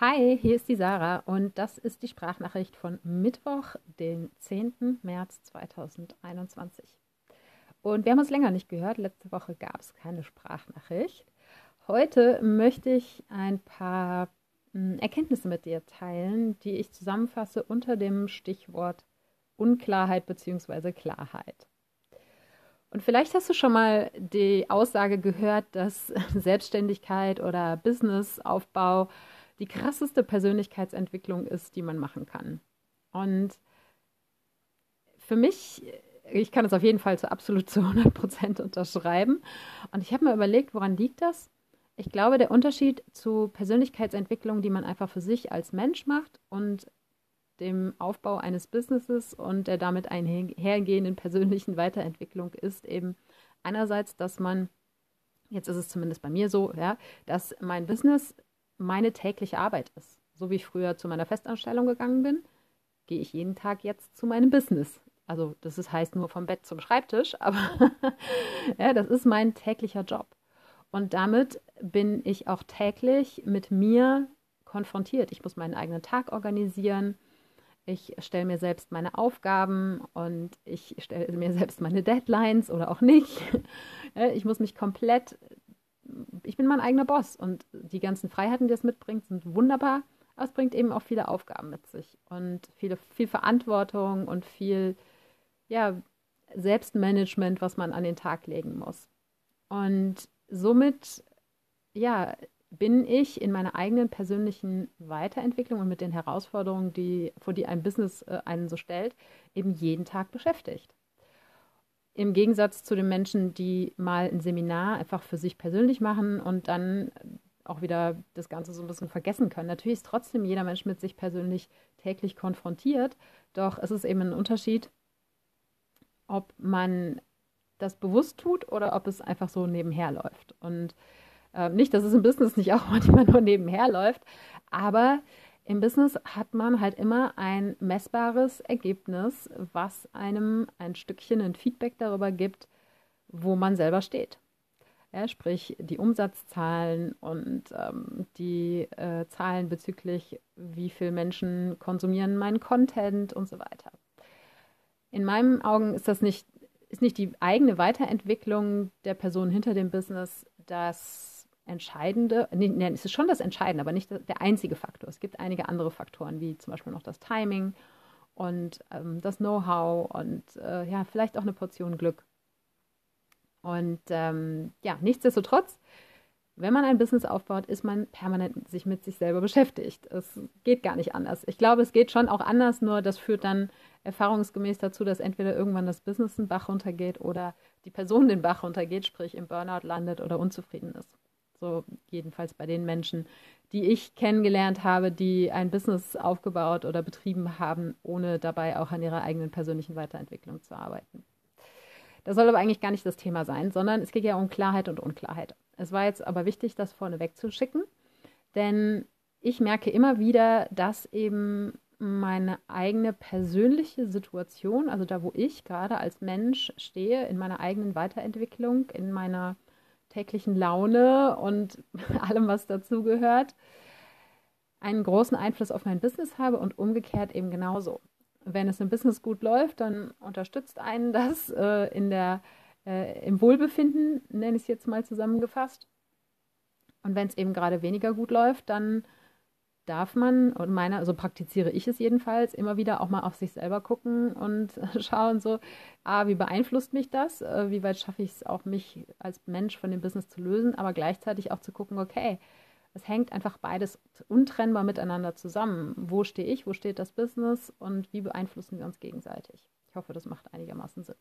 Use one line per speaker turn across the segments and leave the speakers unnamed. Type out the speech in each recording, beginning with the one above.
Hi, hier ist die Sarah und das ist die Sprachnachricht von Mittwoch, den 10. März 2021. Und wir haben uns länger nicht gehört. Letzte Woche gab es keine Sprachnachricht. Heute möchte ich ein paar hm, Erkenntnisse mit dir teilen, die ich zusammenfasse unter dem Stichwort Unklarheit bzw. Klarheit. Und vielleicht hast du schon mal die Aussage gehört, dass Selbstständigkeit oder Businessaufbau die krasseste Persönlichkeitsentwicklung ist, die man machen kann. Und für mich, ich kann es auf jeden Fall zu absolut zu 100 Prozent unterschreiben. Und ich habe mir überlegt, woran liegt das? Ich glaube, der Unterschied zu Persönlichkeitsentwicklung, die man einfach für sich als Mensch macht und dem Aufbau eines Businesses und der damit einhergehenden persönlichen Weiterentwicklung ist eben einerseits, dass man, jetzt ist es zumindest bei mir so, ja, dass mein Business meine tägliche Arbeit ist. So wie ich früher zu meiner Festanstellung gegangen bin, gehe ich jeden Tag jetzt zu meinem Business. Also das ist, heißt nur vom Bett zum Schreibtisch, aber ja, das ist mein täglicher Job. Und damit bin ich auch täglich mit mir konfrontiert. Ich muss meinen eigenen Tag organisieren. Ich stelle mir selbst meine Aufgaben und ich stelle mir selbst meine Deadlines oder auch nicht. Ich muss mich komplett ich bin mein eigener Boss und die ganzen Freiheiten, die es mitbringt, sind wunderbar, aber es bringt eben auch viele Aufgaben mit sich und viele, viel Verantwortung und viel ja, Selbstmanagement, was man an den Tag legen muss. Und somit ja, bin ich in meiner eigenen persönlichen Weiterentwicklung und mit den Herausforderungen, die, vor die ein Business äh, einen so stellt, eben jeden Tag beschäftigt. Im Gegensatz zu den Menschen, die mal ein Seminar einfach für sich persönlich machen und dann auch wieder das Ganze so ein bisschen vergessen können. Natürlich ist trotzdem jeder Mensch mit sich persönlich täglich konfrontiert, doch es ist eben ein Unterschied, ob man das bewusst tut oder ob es einfach so nebenher läuft. Und äh, nicht, dass es im Business nicht auch manchmal nur nebenher läuft, aber im Business hat man halt immer ein messbares Ergebnis, was einem ein Stückchen ein Feedback darüber gibt, wo man selber steht. Ja, sprich die Umsatzzahlen und ähm, die äh, Zahlen bezüglich, wie viele Menschen konsumieren meinen Content und so weiter. In meinen Augen ist das nicht, ist nicht die eigene Weiterentwicklung der Person hinter dem Business das entscheidende, nee, nee, es ist schon das Entscheidende, aber nicht der einzige Faktor. Es gibt einige andere Faktoren, wie zum Beispiel noch das Timing und ähm, das Know-how und äh, ja, vielleicht auch eine Portion Glück. Und ähm, ja, nichtsdestotrotz, wenn man ein Business aufbaut, ist man permanent sich mit sich selber beschäftigt. Es geht gar nicht anders. Ich glaube, es geht schon auch anders, nur das führt dann erfahrungsgemäß dazu, dass entweder irgendwann das Business den Bach runtergeht oder die Person den Bach runtergeht, sprich im Burnout landet oder unzufrieden ist. So jedenfalls bei den Menschen, die ich kennengelernt habe, die ein Business aufgebaut oder betrieben haben, ohne dabei auch an ihrer eigenen persönlichen Weiterentwicklung zu arbeiten. Das soll aber eigentlich gar nicht das Thema sein, sondern es geht ja um Klarheit und Unklarheit. Es war jetzt aber wichtig, das vorne wegzuschicken, denn ich merke immer wieder, dass eben meine eigene persönliche Situation, also da, wo ich gerade als Mensch stehe, in meiner eigenen Weiterentwicklung, in meiner täglichen Laune und allem, was dazugehört, einen großen Einfluss auf mein Business habe und umgekehrt eben genauso. Wenn es im Business gut läuft, dann unterstützt einen das äh, in der, äh, im Wohlbefinden, nenne ich es jetzt mal zusammengefasst. Und wenn es eben gerade weniger gut läuft, dann darf man, und meiner, so praktiziere ich es jedenfalls, immer wieder auch mal auf sich selber gucken und schauen so, ah, wie beeinflusst mich das? Äh, wie weit schaffe ich es auch, mich als Mensch von dem Business zu lösen, aber gleichzeitig auch zu gucken, okay, es hängt einfach beides untrennbar miteinander zusammen. Wo stehe ich, wo steht das Business und wie beeinflussen wir uns gegenseitig? Ich hoffe, das macht einigermaßen Sinn.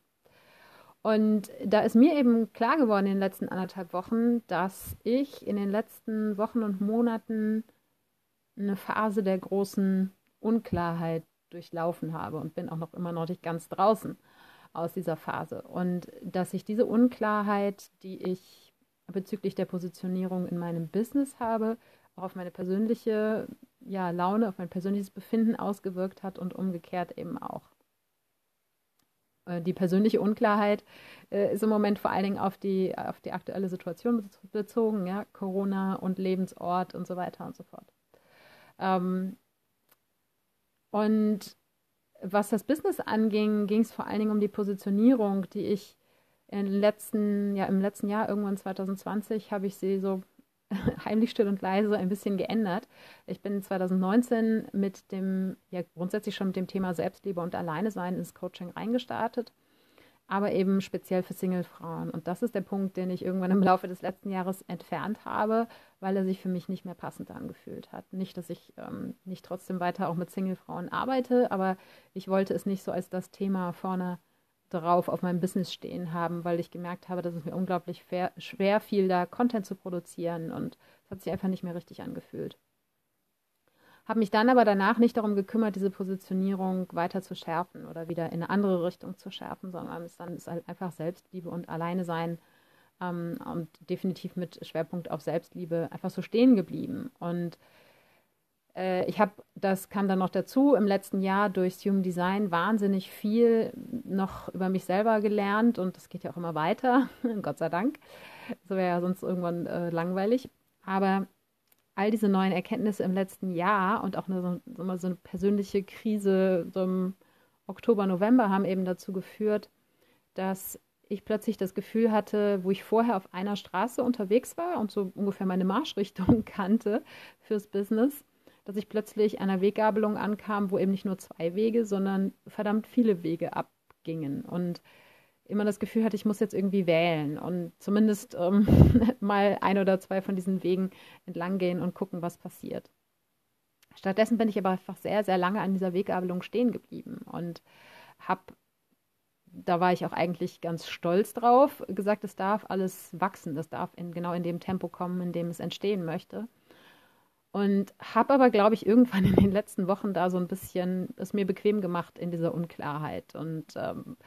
Und da ist mir eben klar geworden in den letzten anderthalb Wochen, dass ich in den letzten Wochen und Monaten eine Phase der großen Unklarheit durchlaufen habe und bin auch noch immer noch nicht ganz draußen aus dieser Phase. Und dass ich diese Unklarheit, die ich bezüglich der Positionierung in meinem Business habe, auch auf meine persönliche ja, Laune, auf mein persönliches Befinden ausgewirkt hat und umgekehrt eben auch. Äh, die persönliche Unklarheit äh, ist im Moment vor allen Dingen auf die, auf die aktuelle Situation bezogen, ja, Corona und Lebensort und so weiter und so fort. Ähm, und was das Business anging, ging es vor allen Dingen um die Positionierung, die ich im letzten, ja, im letzten Jahr, irgendwann 2020, habe ich sie so heimlich still und leise ein bisschen geändert. Ich bin 2019 mit dem, ja grundsätzlich schon mit dem Thema Selbstliebe und Alleine sein ins Coaching reingestartet, aber eben speziell für Single-Frauen. Und das ist der Punkt, den ich irgendwann im Laufe des letzten Jahres entfernt habe, weil er sich für mich nicht mehr passend angefühlt hat. Nicht, dass ich ähm, nicht trotzdem weiter auch mit Single-Frauen arbeite, aber ich wollte es nicht so als das Thema vorne drauf auf meinem Business stehen haben, weil ich gemerkt habe, dass es mir unglaublich schwer fiel, da Content zu produzieren und es hat sich einfach nicht mehr richtig angefühlt. Habe mich dann aber danach nicht darum gekümmert, diese Positionierung weiter zu schärfen oder wieder in eine andere Richtung zu schärfen, sondern es dann ist halt einfach Selbstliebe und Alleine sein ähm, und definitiv mit Schwerpunkt auf Selbstliebe einfach so stehen geblieben. Und äh, ich habe, das kam dann noch dazu, im letzten Jahr durch Human Design wahnsinnig viel noch über mich selber gelernt und das geht ja auch immer weiter, Gott sei Dank. So wäre ja sonst irgendwann äh, langweilig. Aber all diese neuen Erkenntnisse im letzten Jahr und auch eine, so, eine persönliche Krise so im Oktober, November haben eben dazu geführt, dass ich plötzlich das Gefühl hatte, wo ich vorher auf einer Straße unterwegs war und so ungefähr meine Marschrichtung kannte fürs Business, dass ich plötzlich einer Weggabelung ankam, wo eben nicht nur zwei Wege, sondern verdammt viele Wege abgingen. Und immer das Gefühl hatte, ich muss jetzt irgendwie wählen und zumindest ähm, mal ein oder zwei von diesen Wegen entlang gehen und gucken, was passiert. Stattdessen bin ich aber einfach sehr, sehr lange an dieser Weggabelung stehen geblieben und habe, da war ich auch eigentlich ganz stolz drauf, gesagt, es darf alles wachsen, das darf in, genau in dem Tempo kommen, in dem es entstehen möchte. Und habe aber, glaube ich, irgendwann in den letzten Wochen da so ein bisschen es mir bequem gemacht in dieser Unklarheit. Und ähm,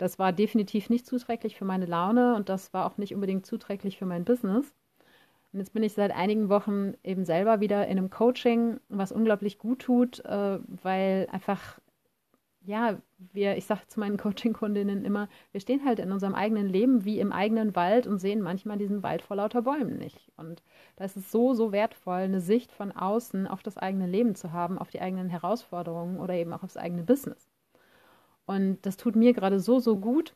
das war definitiv nicht zuträglich für meine Laune und das war auch nicht unbedingt zuträglich für mein Business. Und jetzt bin ich seit einigen Wochen eben selber wieder in einem Coaching, was unglaublich gut tut, äh, weil einfach ja, wir, ich sage zu meinen Coaching-Kundinnen immer, wir stehen halt in unserem eigenen Leben wie im eigenen Wald und sehen manchmal diesen Wald vor lauter Bäumen nicht. Und da ist es so, so wertvoll, eine Sicht von außen auf das eigene Leben zu haben, auf die eigenen Herausforderungen oder eben auch aufs eigene Business. Und das tut mir gerade so, so gut.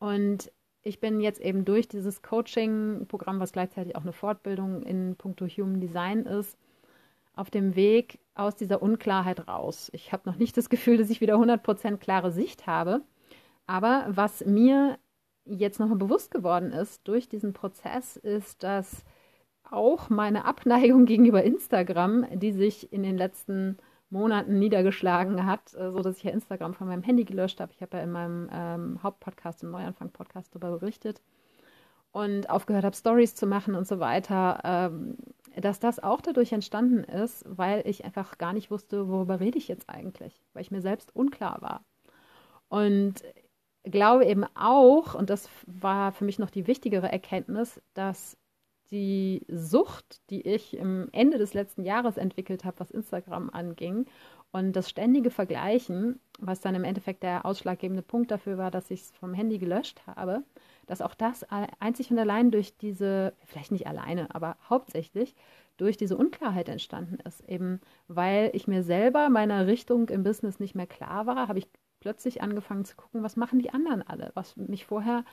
Und ich bin jetzt eben durch dieses Coaching-Programm, was gleichzeitig auch eine Fortbildung in puncto Human Design ist, auf dem Weg aus dieser Unklarheit raus. Ich habe noch nicht das Gefühl, dass ich wieder 100% klare Sicht habe. Aber was mir jetzt nochmal bewusst geworden ist durch diesen Prozess, ist, dass auch meine Abneigung gegenüber Instagram, die sich in den letzten Monaten niedergeschlagen hat, äh, so dass ich ja Instagram von meinem Handy gelöscht habe. Ich habe ja in meinem ähm, Hauptpodcast, im Neuanfang-Podcast darüber berichtet und aufgehört habe, Stories zu machen und so weiter. Ähm, dass das auch dadurch entstanden ist, weil ich einfach gar nicht wusste, worüber rede ich jetzt eigentlich, weil ich mir selbst unklar war. Und glaube eben auch, und das war für mich noch die wichtigere Erkenntnis, dass die Sucht, die ich im Ende des letzten Jahres entwickelt habe, was Instagram anging, und das ständige Vergleichen, was dann im Endeffekt der ausschlaggebende Punkt dafür war, dass ich es vom Handy gelöscht habe, dass auch das einzig und allein durch diese, vielleicht nicht alleine, aber hauptsächlich durch diese Unklarheit entstanden ist. Eben weil ich mir selber meiner Richtung im Business nicht mehr klar war, habe ich plötzlich angefangen zu gucken, was machen die anderen alle, was mich vorher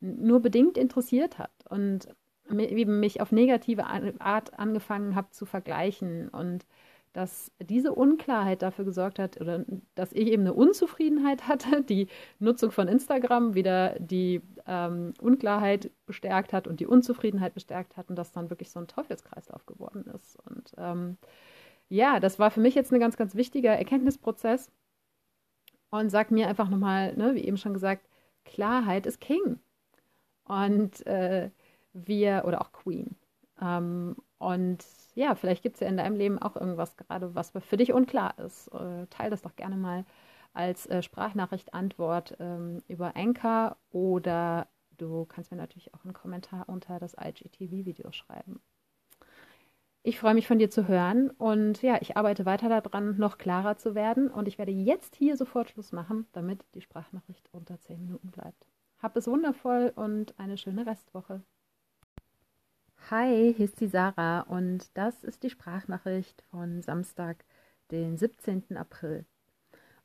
nur bedingt interessiert hat und eben mich auf negative Art angefangen habe zu vergleichen und dass diese Unklarheit dafür gesorgt hat oder dass ich eben eine Unzufriedenheit hatte, die Nutzung von Instagram wieder die ähm, Unklarheit bestärkt hat und die Unzufriedenheit bestärkt hat und das dann wirklich so ein Teufelskreislauf geworden ist. Und ähm, ja, das war für mich jetzt ein ganz, ganz wichtiger Erkenntnisprozess und sagt mir einfach nochmal, ne, wie eben schon gesagt, Klarheit ist King. Und äh, wir, oder auch Queen. Ähm, und ja, vielleicht gibt es ja in deinem Leben auch irgendwas gerade, was für dich unklar ist. Äh, teil das doch gerne mal als äh, Sprachnachricht Antwort ähm, über Anchor oder du kannst mir natürlich auch einen Kommentar unter das IGTV-Video schreiben. Ich freue mich von dir zu hören und ja, ich arbeite weiter daran, noch klarer zu werden und ich werde jetzt hier sofort Schluss machen, damit die Sprachnachricht unter 10 Minuten bleibt. Hab es wundervoll und eine schöne Restwoche. Hi, hier ist die Sarah und das ist die Sprachnachricht von Samstag, den 17. April.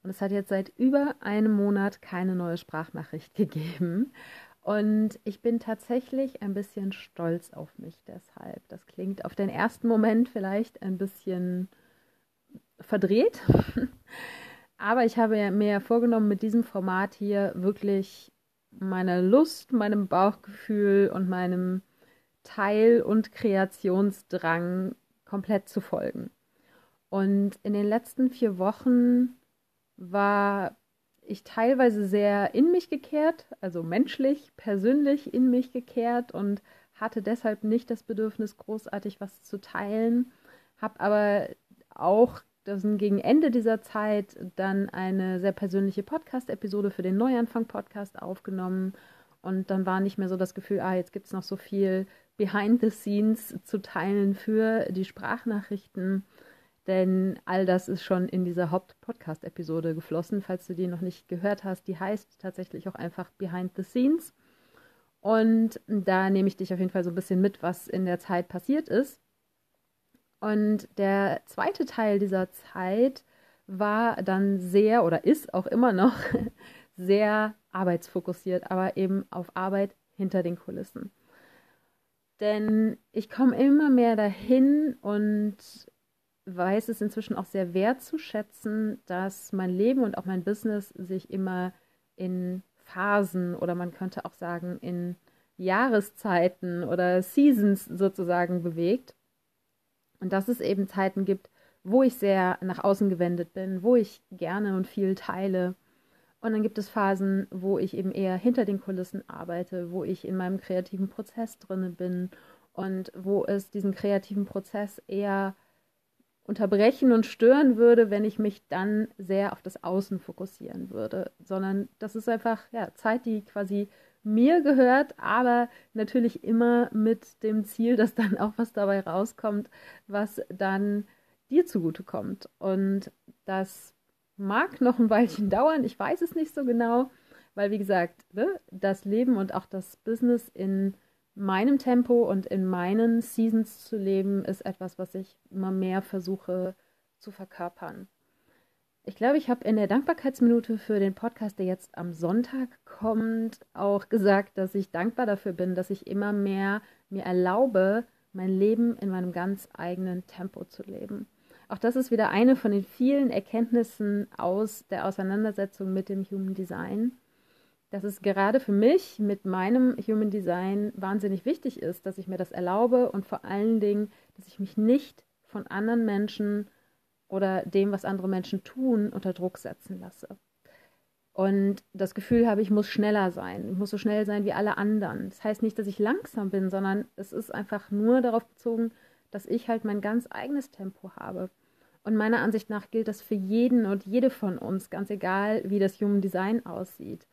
Und es hat jetzt seit über einem Monat keine neue Sprachnachricht gegeben. Und ich bin tatsächlich ein bisschen stolz auf mich deshalb. Das klingt auf den ersten Moment vielleicht ein bisschen verdreht. Aber ich habe mir vorgenommen, mit diesem Format hier wirklich meiner Lust, meinem Bauchgefühl und meinem Teil- und Kreationsdrang komplett zu folgen. Und in den letzten vier Wochen war ich teilweise sehr in mich gekehrt, also menschlich, persönlich in mich gekehrt und hatte deshalb nicht das Bedürfnis, großartig was zu teilen, habe aber auch das gegen Ende dieser Zeit dann eine sehr persönliche Podcast-Episode für den Neuanfang-Podcast aufgenommen. Und dann war nicht mehr so das Gefühl, ah, jetzt gibt es noch so viel Behind the Scenes zu teilen für die Sprachnachrichten. Denn all das ist schon in dieser Haupt-Podcast-Episode geflossen. Falls du die noch nicht gehört hast, die heißt tatsächlich auch einfach Behind the Scenes. Und da nehme ich dich auf jeden Fall so ein bisschen mit, was in der Zeit passiert ist. Und der zweite Teil dieser Zeit war dann sehr oder ist auch immer noch sehr arbeitsfokussiert, aber eben auf Arbeit hinter den Kulissen. Denn ich komme immer mehr dahin und weiß es inzwischen auch sehr wertzuschätzen, dass mein Leben und auch mein Business sich immer in Phasen oder man könnte auch sagen in Jahreszeiten oder Seasons sozusagen bewegt. Und dass es eben Zeiten gibt, wo ich sehr nach außen gewendet bin, wo ich gerne und viel teile. Und dann gibt es Phasen, wo ich eben eher hinter den Kulissen arbeite, wo ich in meinem kreativen Prozess drinne bin und wo es diesen kreativen Prozess eher unterbrechen und stören würde, wenn ich mich dann sehr auf das Außen fokussieren würde, sondern das ist einfach ja, Zeit, die quasi mir gehört, aber natürlich immer mit dem Ziel, dass dann auch was dabei rauskommt, was dann dir zugutekommt. Und das mag noch ein Weilchen dauern, ich weiß es nicht so genau, weil wie gesagt, ne, das Leben und auch das Business in meinem Tempo und in meinen Seasons zu leben, ist etwas, was ich immer mehr versuche zu verkörpern. Ich glaube, ich habe in der Dankbarkeitsminute für den Podcast, der jetzt am Sonntag kommt, auch gesagt, dass ich dankbar dafür bin, dass ich immer mehr mir erlaube, mein Leben in meinem ganz eigenen Tempo zu leben. Auch das ist wieder eine von den vielen Erkenntnissen aus der Auseinandersetzung mit dem Human Design, dass es gerade für mich mit meinem Human Design wahnsinnig wichtig ist, dass ich mir das erlaube und vor allen Dingen, dass ich mich nicht von anderen Menschen oder dem, was andere Menschen tun, unter Druck setzen lasse. Und das Gefühl habe, ich muss schneller sein. Ich muss so schnell sein wie alle anderen. Das heißt nicht, dass ich langsam bin, sondern es ist einfach nur darauf bezogen, dass ich halt mein ganz eigenes Tempo habe. Und meiner Ansicht nach gilt das für jeden und jede von uns, ganz egal, wie das Human Design aussieht.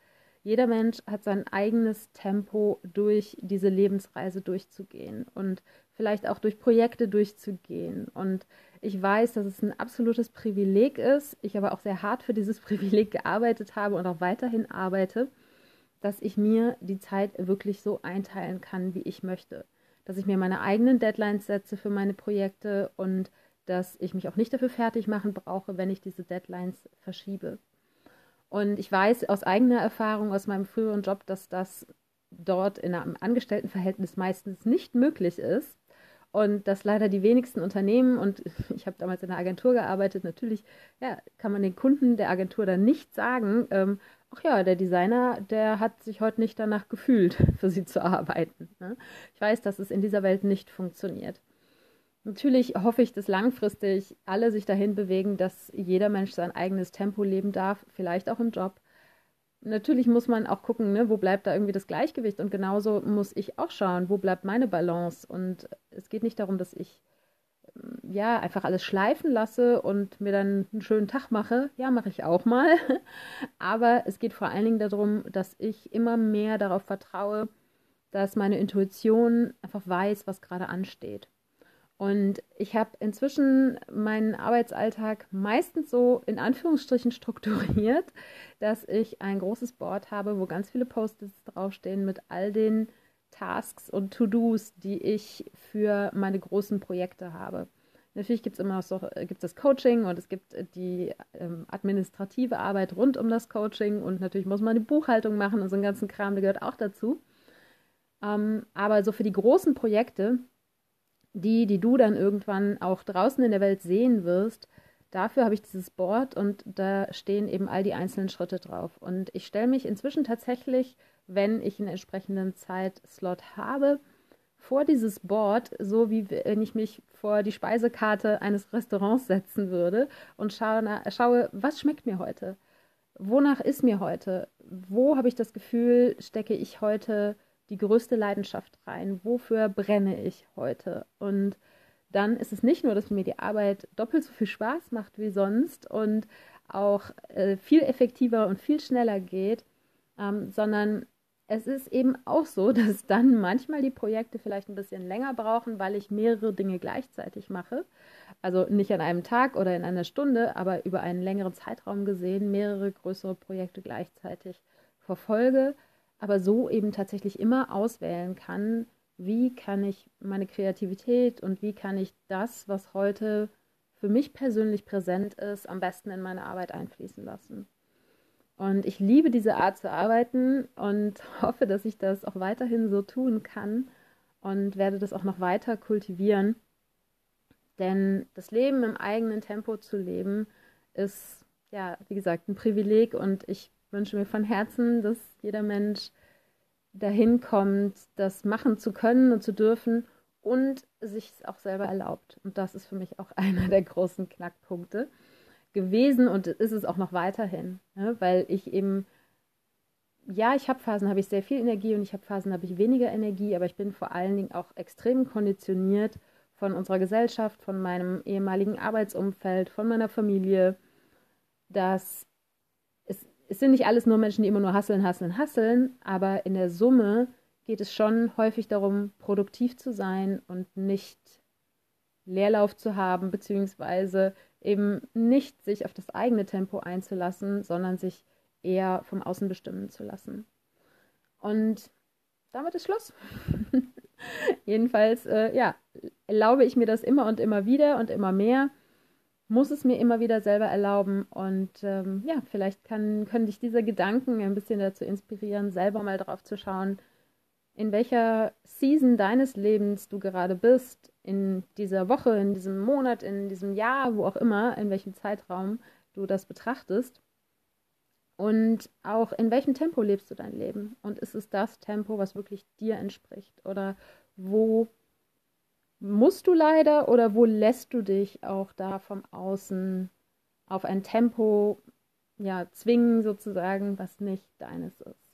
Jeder Mensch hat sein eigenes Tempo durch diese Lebensreise durchzugehen und vielleicht auch durch Projekte durchzugehen. Und ich weiß, dass es ein absolutes Privileg ist, ich aber auch sehr hart für dieses Privileg gearbeitet habe und auch weiterhin arbeite, dass ich mir die Zeit wirklich so einteilen kann, wie ich möchte. Dass ich mir meine eigenen Deadlines setze für meine Projekte und dass ich mich auch nicht dafür fertig machen brauche, wenn ich diese Deadlines verschiebe. Und ich weiß aus eigener Erfahrung aus meinem früheren Job, dass das dort in einem Angestelltenverhältnis meistens nicht möglich ist. Und dass leider die wenigsten Unternehmen, und ich habe damals in einer Agentur gearbeitet, natürlich ja, kann man den Kunden der Agentur dann nicht sagen, ähm, ach ja, der Designer, der hat sich heute nicht danach gefühlt, für sie zu arbeiten. Ne? Ich weiß, dass es in dieser Welt nicht funktioniert. Natürlich hoffe ich, dass langfristig alle sich dahin bewegen, dass jeder Mensch sein eigenes Tempo leben darf, vielleicht auch im Job. Natürlich muss man auch gucken, ne, wo bleibt da irgendwie das Gleichgewicht und genauso muss ich auch schauen, wo bleibt meine Balance. Und es geht nicht darum, dass ich ja einfach alles schleifen lasse und mir dann einen schönen Tag mache. Ja, mache ich auch mal. Aber es geht vor allen Dingen darum, dass ich immer mehr darauf vertraue, dass meine Intuition einfach weiß, was gerade ansteht. Und ich habe inzwischen meinen Arbeitsalltag meistens so in Anführungsstrichen strukturiert, dass ich ein großes Board habe, wo ganz viele Post-its draufstehen mit all den Tasks und To-Dos, die ich für meine großen Projekte habe. Natürlich gibt es immer noch so, äh, gibt das Coaching und es gibt äh, die ähm, administrative Arbeit rund um das Coaching und natürlich muss man die Buchhaltung machen und so einen ganzen Kram, der gehört auch dazu. Ähm, aber so für die großen Projekte, die, die du dann irgendwann auch draußen in der Welt sehen wirst, dafür habe ich dieses Board und da stehen eben all die einzelnen Schritte drauf. Und ich stelle mich inzwischen tatsächlich, wenn ich einen entsprechenden Zeitslot habe, vor dieses Board, so wie wenn ich mich vor die Speisekarte eines Restaurants setzen würde und schaue, schaue was schmeckt mir heute? Wonach ist mir heute? Wo habe ich das Gefühl, stecke ich heute die größte Leidenschaft rein? Wofür brenne ich heute? Und dann ist es nicht nur, dass mir die Arbeit doppelt so viel Spaß macht wie sonst und auch äh, viel effektiver und viel schneller geht, ähm, sondern es ist eben auch so, dass dann manchmal die Projekte vielleicht ein bisschen länger brauchen, weil ich mehrere Dinge gleichzeitig mache. Also nicht an einem Tag oder in einer Stunde, aber über einen längeren Zeitraum gesehen mehrere größere Projekte gleichzeitig verfolge aber so eben tatsächlich immer auswählen kann, wie kann ich meine Kreativität und wie kann ich das, was heute für mich persönlich präsent ist, am besten in meine Arbeit einfließen lassen. Und ich liebe diese Art zu arbeiten und hoffe, dass ich das auch weiterhin so tun kann und werde das auch noch weiter kultivieren. Denn das Leben im eigenen Tempo zu leben, ist, ja, wie gesagt, ein Privileg und ich wünsche mir von Herzen, dass jeder Mensch dahin kommt, das machen zu können und zu dürfen und sich es auch selber erlaubt. Und das ist für mich auch einer der großen Knackpunkte gewesen und ist es auch noch weiterhin, ne? weil ich eben, ja, ich habe Phasen, habe ich sehr viel Energie und ich habe Phasen, habe ich weniger Energie, aber ich bin vor allen Dingen auch extrem konditioniert von unserer Gesellschaft, von meinem ehemaligen Arbeitsumfeld, von meiner Familie, dass es sind nicht alles nur Menschen, die immer nur hasseln, hasseln, hasseln, aber in der Summe geht es schon häufig darum, produktiv zu sein und nicht Leerlauf zu haben, beziehungsweise eben nicht sich auf das eigene Tempo einzulassen, sondern sich eher vom Außen bestimmen zu lassen. Und damit ist Schluss. Jedenfalls, äh, ja, erlaube ich mir das immer und immer wieder und immer mehr muss es mir immer wieder selber erlauben. Und ähm, ja, vielleicht kann, können dich diese Gedanken ein bisschen dazu inspirieren, selber mal drauf zu schauen, in welcher Season deines Lebens du gerade bist, in dieser Woche, in diesem Monat, in diesem Jahr, wo auch immer, in welchem Zeitraum du das betrachtest. Und auch in welchem Tempo lebst du dein Leben? Und ist es das Tempo, was wirklich dir entspricht? Oder wo musst du leider oder wo lässt du dich auch da vom Außen auf ein Tempo ja, zwingen sozusagen, was nicht deines ist.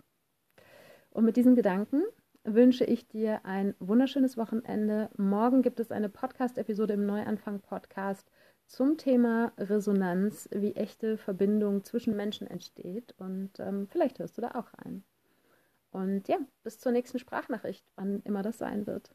Und mit diesen Gedanken wünsche ich dir ein wunderschönes Wochenende. Morgen gibt es eine Podcast-Episode im Neuanfang-Podcast zum Thema Resonanz, wie echte Verbindung zwischen Menschen entsteht. Und ähm, vielleicht hörst du da auch rein. Und ja, bis zur nächsten Sprachnachricht, wann immer das sein wird.